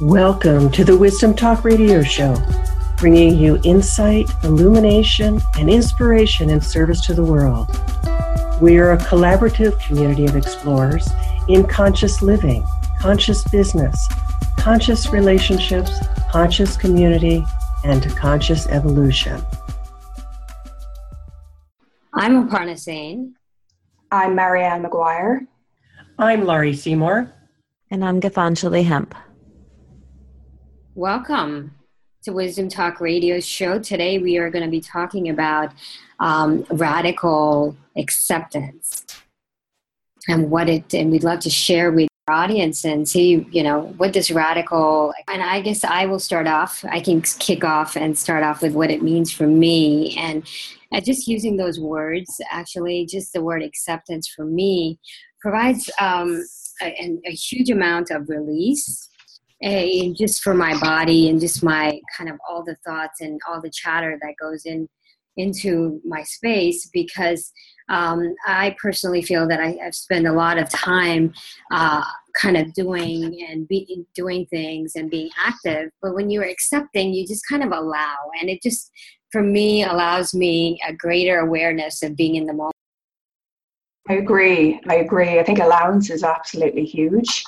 Welcome to the Wisdom Talk Radio Show, bringing you insight, illumination, and inspiration in service to the world. We are a collaborative community of explorers in conscious living, conscious business, conscious relationships, conscious community, and conscious evolution. I'm Aparna Sane. I'm Marianne McGuire. I'm Laurie Seymour. And I'm Gitanjali Hemp. Welcome to Wisdom Talk Radio show. Today we are going to be talking about um, radical acceptance and what it, and we'd love to share with our audience and see, you know, what this radical, and I guess I will start off, I can kick off and start off with what it means for me. And just using those words, actually, just the word acceptance for me provides um, a, a huge amount of release a, just for my body and just my kind of all the thoughts and all the chatter that goes in into my space because um, I personally feel that I, have spent a lot of time uh, kind of doing and be, doing things and being active. But when you're accepting, you just kind of allow, and it just for me allows me a greater awareness of being in the moment. I agree. I agree. I think allowance is absolutely huge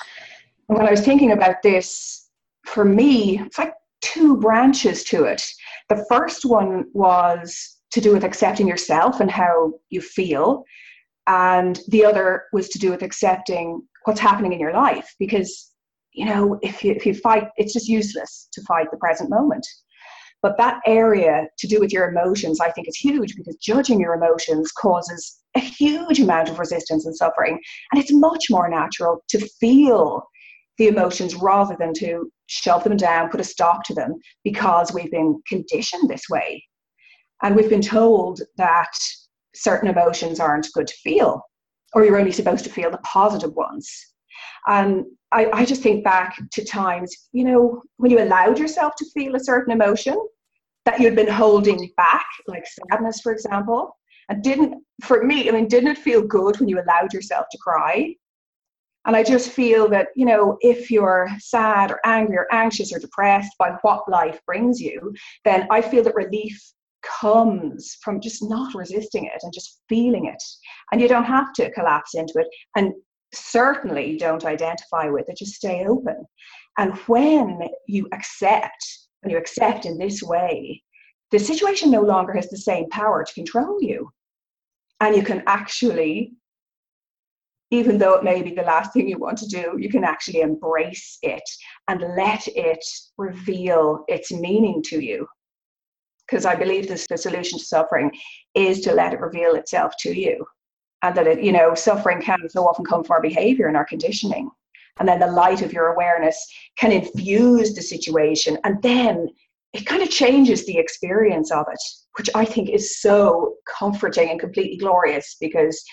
when I was thinking about this, for me, it's like two branches to it. The first one was to do with accepting yourself and how you feel, and the other was to do with accepting what's happening in your life because you know if you if you fight it's just useless to fight the present moment. But that area to do with your emotions i think is huge because judging your emotions causes a huge amount of resistance and suffering. And it's much more natural to feel the emotions rather than to shove them down, put a stop to them, because we've been conditioned this way. And we've been told that certain emotions aren't good to feel, or you're only supposed to feel the positive ones. And I, I just think back to times, you know, when you allowed yourself to feel a certain emotion that you'd been holding back, like sadness, for example, and didn't, for me, I mean, didn't it feel good when you allowed yourself to cry? And I just feel that, you know, if you're sad or angry or anxious or depressed by what life brings you, then I feel that relief comes from just not resisting it and just feeling it. And you don't have to collapse into it. And certainly don't identify with it, just stay open. And when you accept, when you accept in this way, the situation no longer has the same power to control you. And you can actually even though it may be the last thing you want to do, you can actually embrace it and let it reveal its meaning to you. Because I believe this, the solution to suffering is to let it reveal itself to you. And that it, you know, suffering can so often come from our behavior and our conditioning. And then the light of your awareness can infuse the situation. And then it kind of changes the experience of it, which I think is so comforting and completely glorious because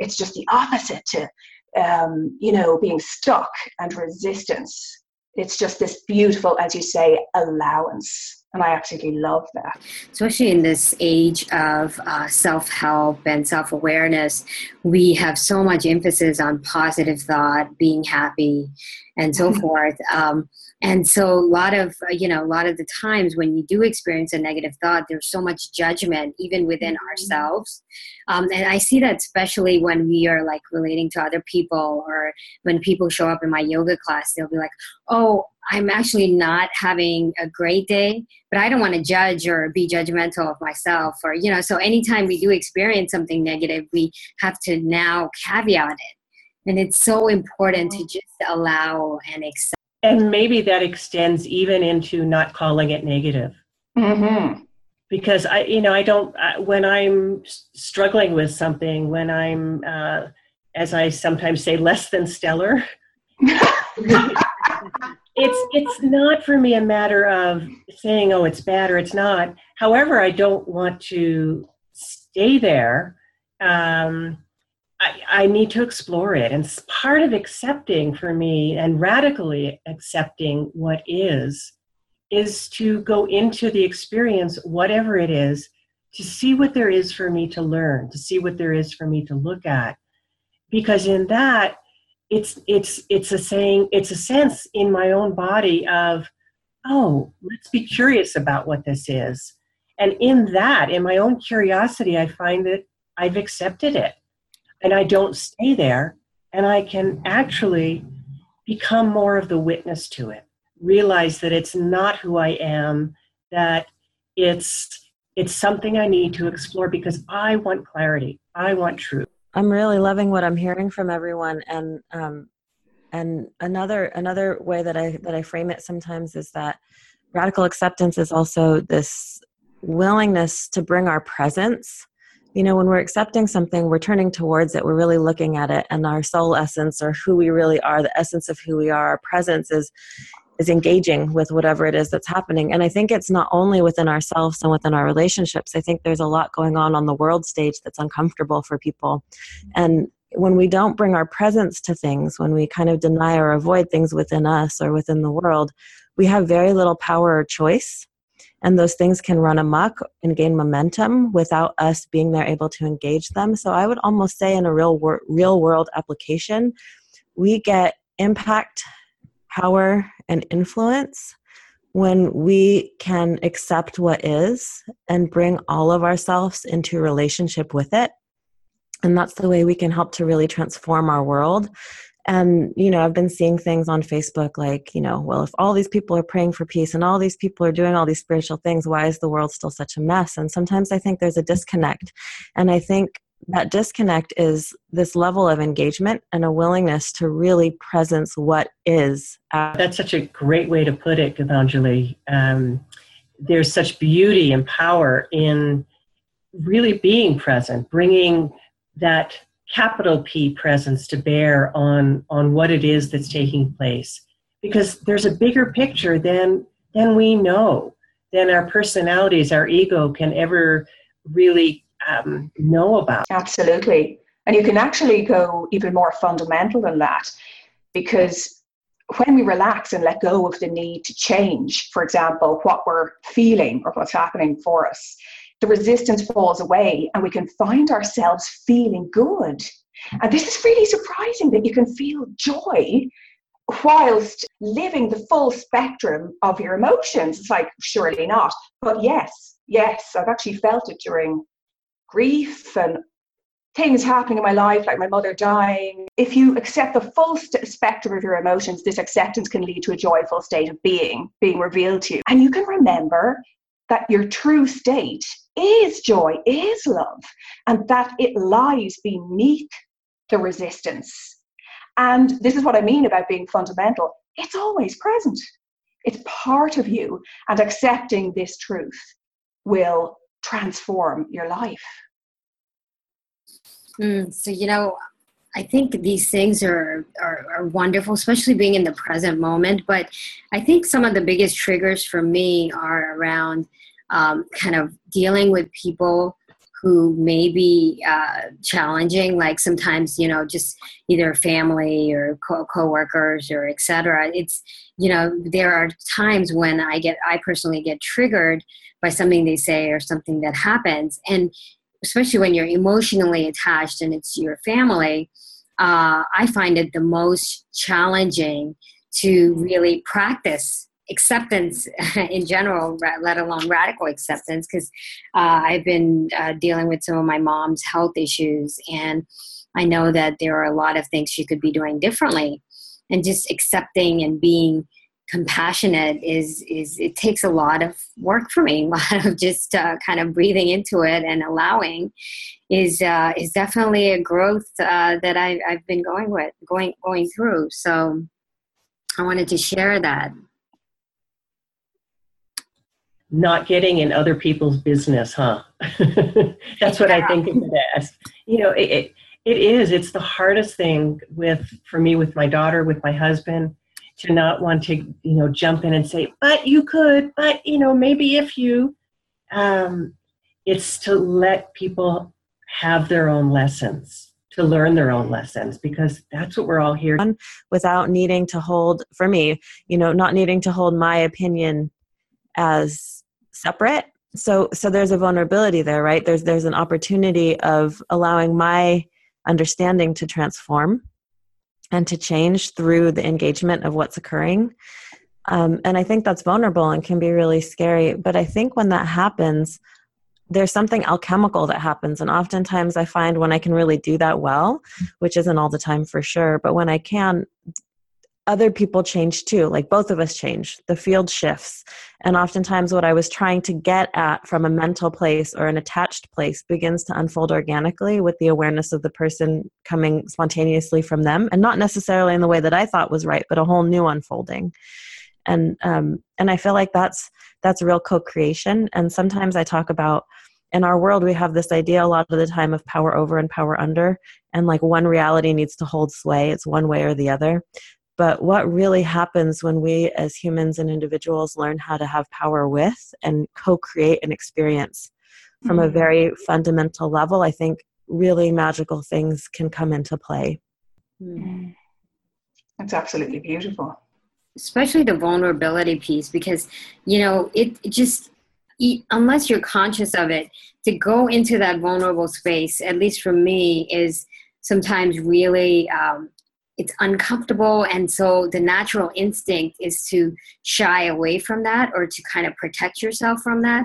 it's just the opposite to, um, you know, being stuck and resistance. It's just this beautiful, as you say, allowance. And I absolutely love that. Especially in this age of uh, self help and self awareness, we have so much emphasis on positive thought, being happy, and so forth. Um, and so a lot of uh, you know a lot of the times when you do experience a negative thought there's so much judgment even within mm-hmm. ourselves um, and i see that especially when we are like relating to other people or when people show up in my yoga class they'll be like oh i'm actually not having a great day but i don't want to judge or be judgmental of myself or you know so anytime we do experience something negative we have to now caveat it and it's so important to mm-hmm. just allow and accept and maybe that extends even into not calling it negative. Mm-hmm. Because I, you know, I don't, when I'm struggling with something, when I'm, uh, as I sometimes say, less than stellar, it's, it's not for me a matter of saying, oh, it's bad or it's not. However, I don't want to stay there. Um, I, I need to explore it. And part of accepting for me and radically accepting what is, is to go into the experience, whatever it is, to see what there is for me to learn, to see what there is for me to look at. Because in that, it's it's it's a saying it's a sense in my own body of oh let's be curious about what this is and in that in my own curiosity i find that i've accepted it and i don't stay there and i can actually become more of the witness to it realize that it's not who i am that it's it's something i need to explore because i want clarity i want truth I'm really loving what I'm hearing from everyone, and um, and another another way that I that I frame it sometimes is that radical acceptance is also this willingness to bring our presence. You know, when we're accepting something, we're turning towards it. We're really looking at it, and our soul essence, or who we really are, the essence of who we are, our presence is is engaging with whatever it is that's happening. And I think it's not only within ourselves and within our relationships. I think there's a lot going on on the world stage that's uncomfortable for people. And when we don't bring our presence to things, when we kind of deny or avoid things within us or within the world, we have very little power or choice. And those things can run amok and gain momentum without us being there able to engage them. So I would almost say, in a real, wor- real world application, we get impact power and influence when we can accept what is and bring all of ourselves into relationship with it and that's the way we can help to really transform our world and you know i've been seeing things on facebook like you know well if all these people are praying for peace and all these people are doing all these spiritual things why is the world still such a mess and sometimes i think there's a disconnect and i think that disconnect is this level of engagement and a willingness to really presence what is. That's such a great way to put it, Gitanjali. Um, there's such beauty and power in really being present, bringing that capital P presence to bear on on what it is that's taking place, because there's a bigger picture than than we know, than our personalities, our ego can ever really um, know about. Absolutely. And you can actually go even more fundamental than that because when we relax and let go of the need to change, for example, what we're feeling or what's happening for us, the resistance falls away and we can find ourselves feeling good. And this is really surprising that you can feel joy whilst living the full spectrum of your emotions. It's like, surely not. But yes, yes, I've actually felt it during grief and things happening in my life, like my mother dying. If you accept the full st- spectrum of your emotions, this acceptance can lead to a joyful state of being being revealed to you. And you can remember that your true state is joy, is love, and that it lies beneath the resistance. And this is what I mean about being fundamental. It's always present. It's part of you, and accepting this truth will transform your life. Mm, so, you know, I think these things are, are, are, wonderful, especially being in the present moment. But I think some of the biggest triggers for me are around um, kind of dealing with people who may be uh, challenging, like sometimes, you know, just either family or co- coworkers or etc. It's, you know, there are times when I get, I personally get triggered by something they say or something that happens. And especially when you're emotionally attached and it's your family, uh, I find it the most challenging to really practice acceptance in general, let alone radical acceptance, because uh, I've been uh, dealing with some of my mom's health issues, and I know that there are a lot of things she could be doing differently. And just accepting and being compassionate is is it takes a lot of work for me a lot of just uh, kind of breathing into it and allowing is uh, is definitely a growth uh, that I, I've been going with going going through so I wanted to share that not getting in other people's business huh? That's what yeah. I think of it as. You know it, it it is. It's the hardest thing with for me with my daughter with my husband to not want to you know jump in and say but you could but you know maybe if you um, it's to let people have their own lessons to learn their own lessons because that's what we're all here without needing to hold for me you know not needing to hold my opinion as separate so so there's a vulnerability there right there's there's an opportunity of allowing my understanding to transform and to change through the engagement of what's occurring. Um, and I think that's vulnerable and can be really scary. But I think when that happens, there's something alchemical that happens. And oftentimes I find when I can really do that well, which isn't all the time for sure, but when I can, other people change too. Like both of us change. The field shifts. And oftentimes, what I was trying to get at from a mental place or an attached place begins to unfold organically with the awareness of the person coming spontaneously from them, and not necessarily in the way that I thought was right, but a whole new unfolding. And um, and I feel like that's that's real co-creation. And sometimes I talk about in our world we have this idea a lot of the time of power over and power under and like one reality needs to hold sway it's one way or the other but what really happens when we as humans and individuals learn how to have power with and co-create an experience from mm-hmm. a very fundamental level i think really magical things can come into play mm. that's absolutely beautiful especially the vulnerability piece because you know it, it just unless you're conscious of it to go into that vulnerable space at least for me is sometimes really um, it's uncomfortable and so the natural instinct is to shy away from that or to kind of protect yourself from that.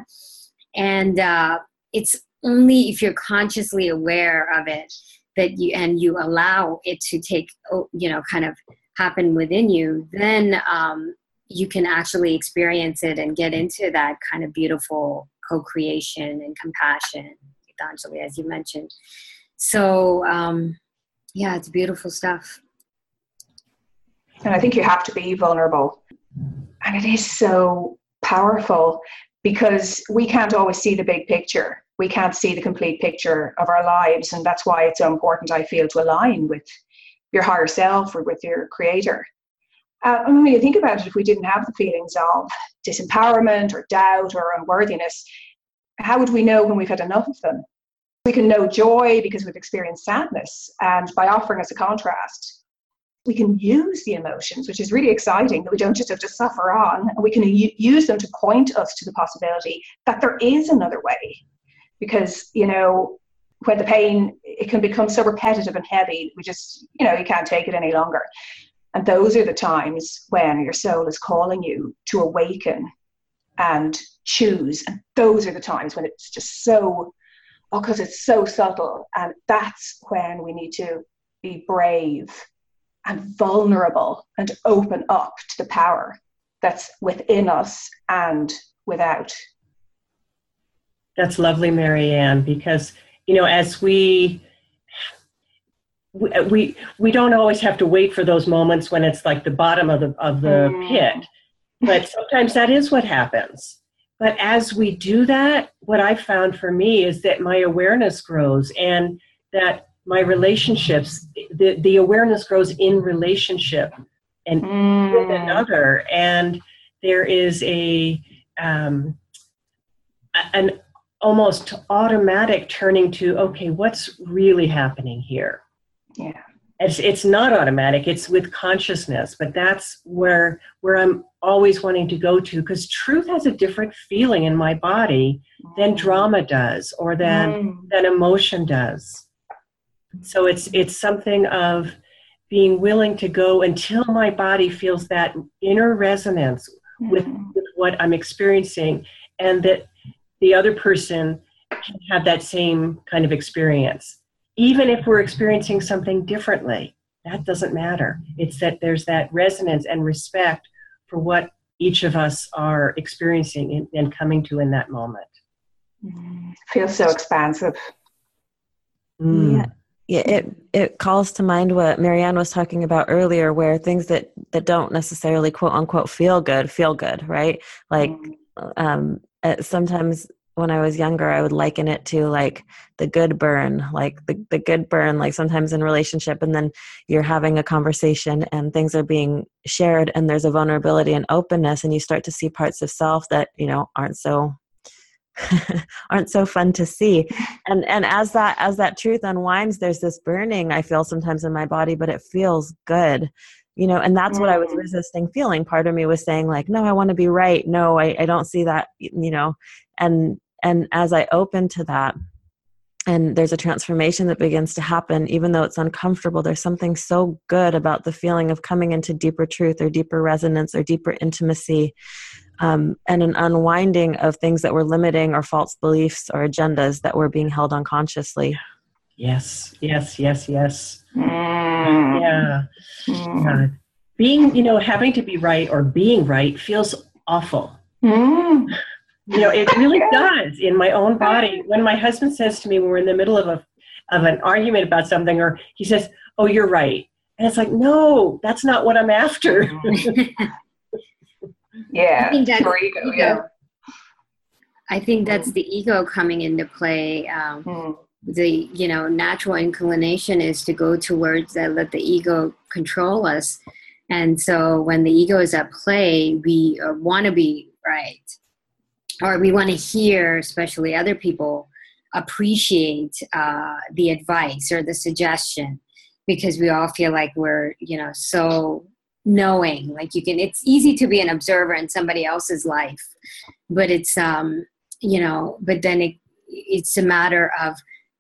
And uh, it's only if you're consciously aware of it that you and you allow it to take oh, you know kind of happen within you then um, you can actually experience it and get into that kind of beautiful co-creation and compassion Gitanjali, as you mentioned. So um, yeah it's beautiful stuff and I think you have to be vulnerable. And it is so powerful because we can't always see the big picture. We can't see the complete picture of our lives. And that's why it's so important, I feel, to align with your higher self or with your creator. Uh, and when you think about it, if we didn't have the feelings of disempowerment or doubt or unworthiness, how would we know when we've had enough of them? We can know joy because we've experienced sadness. And by offering us a contrast, we can use the emotions, which is really exciting that we don't just have to suffer on. And we can use them to point us to the possibility that there is another way. Because, you know, when the pain, it can become so repetitive and heavy, we just, you know, you can't take it any longer. And those are the times when your soul is calling you to awaken and choose. And those are the times when it's just so, oh, because it's so subtle. And that's when we need to be brave and vulnerable and open up to the power that's within us and without. That's lovely, Marianne, because you know, as we we we don't always have to wait for those moments when it's like the bottom of the of the mm. pit, but sometimes that is what happens. But as we do that, what I found for me is that my awareness grows and that my relationships the, the awareness grows in relationship and mm. with another and there is a um, an almost automatic turning to okay what's really happening here yeah it's it's not automatic it's with consciousness but that's where where i'm always wanting to go to because truth has a different feeling in my body than mm. drama does or than mm. than emotion does so it's it's something of being willing to go until my body feels that inner resonance mm-hmm. with, with what I'm experiencing, and that the other person can have that same kind of experience. Even if we're experiencing something differently, that doesn't matter. It's that there's that resonance and respect for what each of us are experiencing and, and coming to in that moment. Mm, feels so expansive. Mm. Yeah yeah, it it calls to mind what Marianne was talking about earlier, where things that that don't necessarily quote unquote feel good feel good, right? Like mm-hmm. um, uh, sometimes when I was younger, I would liken it to like the good burn, like the the good burn, like sometimes in relationship, and then you're having a conversation and things are being shared, and there's a vulnerability and openness, and you start to see parts of self that you know aren't so aren't so fun to see. And and as that as that truth unwinds there's this burning i feel sometimes in my body but it feels good you know and that's what i was mm. resisting feeling. Part of me was saying like no i want to be right. No I, I don't see that you know and and as i open to that and there's a transformation that begins to happen even though it's uncomfortable there's something so good about the feeling of coming into deeper truth or deeper resonance or deeper intimacy um, and an unwinding of things that were limiting or false beliefs or agendas that were being held unconsciously yes yes yes yes mm. yeah. Mm. yeah being you know having to be right or being right feels awful mm. You know, it really does in my own body. When my husband says to me when we're in the middle of a of an argument about something, or he says, "Oh, you're right," and it's like, "No, that's not what I'm after." yeah, I think that's ego, yeah. I think that's the ego coming into play. Um, mm. The you know natural inclination is to go towards that, let the ego control us, and so when the ego is at play, we uh, want to be right or we want to hear, especially other people, appreciate uh, the advice or the suggestion because we all feel like we're, you know, so knowing. Like you can, it's easy to be an observer in somebody else's life, but it's, um, you know, but then it, it's a matter of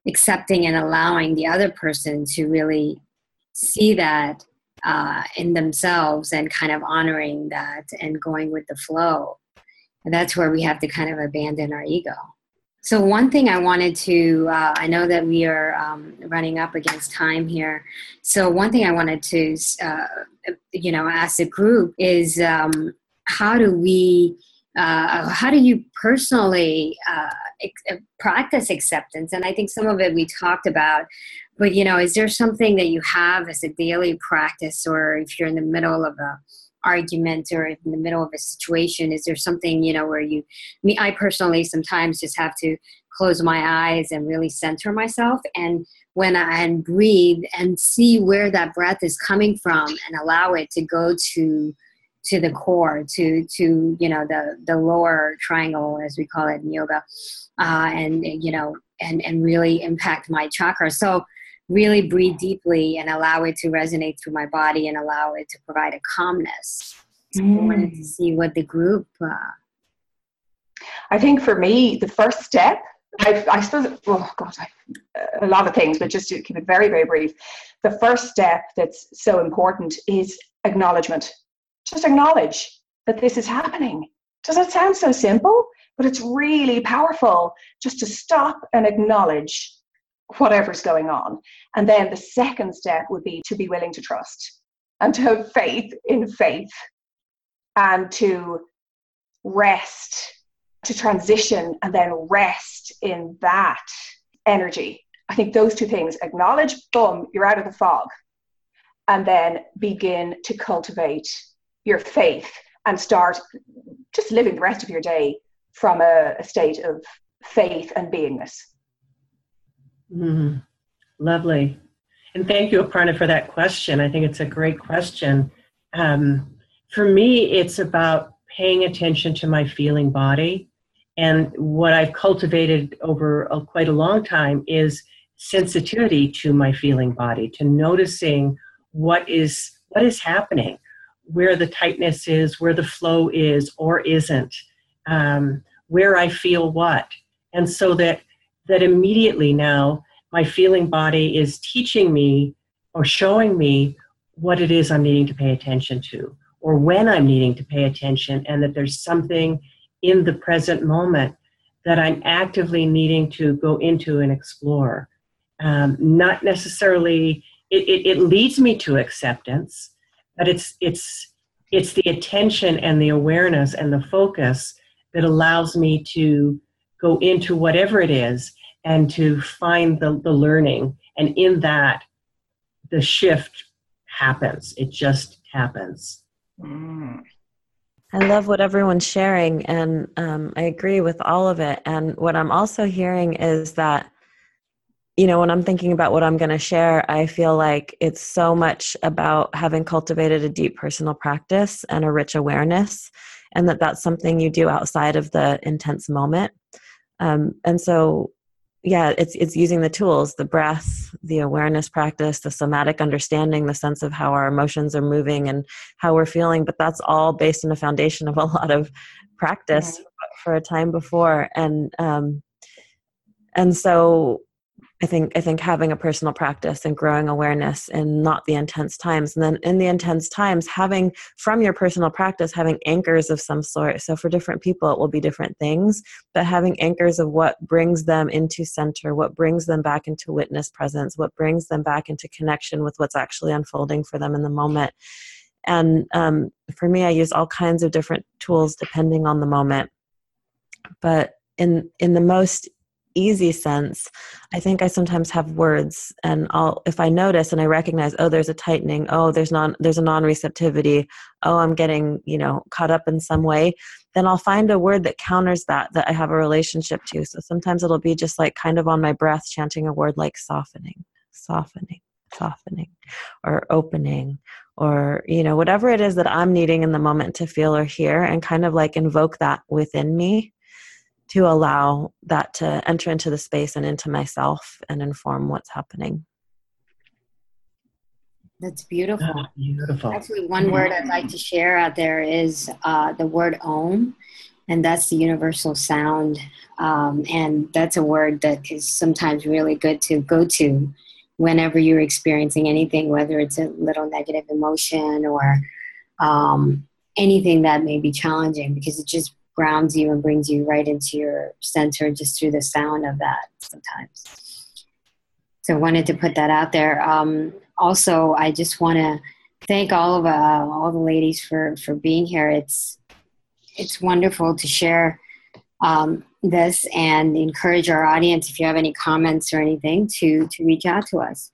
accepting and allowing the other person to really see that uh, in themselves and kind of honoring that and going with the flow and that's where we have to kind of abandon our ego. So, one thing I wanted to, uh, I know that we are um, running up against time here. So, one thing I wanted to, uh, you know, as a group is um, how do we, uh, how do you personally uh, ex- practice acceptance? And I think some of it we talked about, but, you know, is there something that you have as a daily practice, or if you're in the middle of a, argument or in the middle of a situation is there something you know where you me i personally sometimes just have to close my eyes and really center myself and when i and breathe and see where that breath is coming from and allow it to go to to the core to to you know the the lower triangle as we call it in yoga uh, and you know and and really impact my chakra so really breathe deeply and allow it to resonate through my body and allow it to provide a calmness. Mm. I wanted to see what the group. Uh, I think for me, the first step, I, I suppose, oh God, a lot of things, but just to keep it very, very brief, the first step that's so important is acknowledgement. Just acknowledge that this is happening. Does it sound so simple? But it's really powerful just to stop and acknowledge whatever's going on. And then the second step would be to be willing to trust and to have faith in faith and to rest, to transition and then rest in that energy. I think those two things acknowledge, boom, you're out of the fog. And then begin to cultivate your faith and start just living the rest of your day from a, a state of faith and beingness. Mm, lovely. And thank you, Aparna, for that question. I think it's a great question. Um, for me, it's about paying attention to my feeling body. And what I've cultivated over a, quite a long time is sensitivity to my feeling body, to noticing what is what is happening, where the tightness is, where the flow is or isn't, um, where I feel what, and so that that immediately now my feeling body is teaching me or showing me what it is I'm needing to pay attention to or when I'm needing to pay attention, and that there's something in the present moment that I'm actively needing to go into and explore. Um, not necessarily, it, it, it leads me to acceptance, but it's, it's, it's the attention and the awareness and the focus that allows me to go into whatever it is and to find the, the learning. And in that, the shift happens. It just happens. Mm. I love what everyone's sharing, and um, I agree with all of it. And what I'm also hearing is that, you know, when I'm thinking about what I'm going to share, I feel like it's so much about having cultivated a deep personal practice and a rich awareness, and that that's something you do outside of the intense moment. Um, and so yeah it's it's using the tools the breath the awareness practice the somatic understanding the sense of how our emotions are moving and how we're feeling but that's all based on a foundation of a lot of practice mm-hmm. for a time before and um and so I think I think having a personal practice and growing awareness in not the intense times, and then in the intense times, having from your personal practice having anchors of some sort. So for different people, it will be different things, but having anchors of what brings them into center, what brings them back into witness presence, what brings them back into connection with what's actually unfolding for them in the moment. And um, for me, I use all kinds of different tools depending on the moment. But in in the most easy sense. I think i sometimes have words and i'll if i notice and i recognize oh there's a tightening oh there's non there's a non-receptivity oh i'm getting you know caught up in some way then i'll find a word that counters that that i have a relationship to. So sometimes it'll be just like kind of on my breath chanting a word like softening softening softening or opening or you know whatever it is that i'm needing in the moment to feel or hear and kind of like invoke that within me to allow that to enter into the space and into myself and inform what's happening. That's beautiful. Oh, beautiful. Actually, one word I'd like to share out there is uh, the word om, and that's the universal sound. Um, and that's a word that is sometimes really good to go to whenever you're experiencing anything, whether it's a little negative emotion or um, anything that may be challenging, because it just grounds you and brings you right into your center just through the sound of that sometimes. So I wanted to put that out there. Um, also, I just want to thank all of uh, all the ladies for for being here. It's it's wonderful to share um, this and encourage our audience. If you have any comments or anything, to to reach out to us.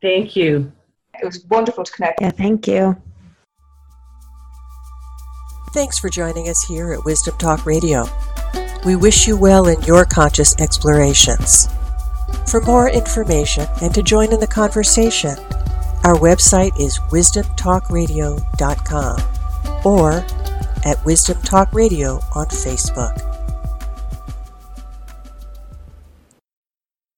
Thank you. It was wonderful to connect. Yeah, thank you. Thanks for joining us here at Wisdom Talk Radio. We wish you well in your conscious explorations. For more information and to join in the conversation, our website is wisdomtalkradio.com or at Wisdom Talk Radio on Facebook.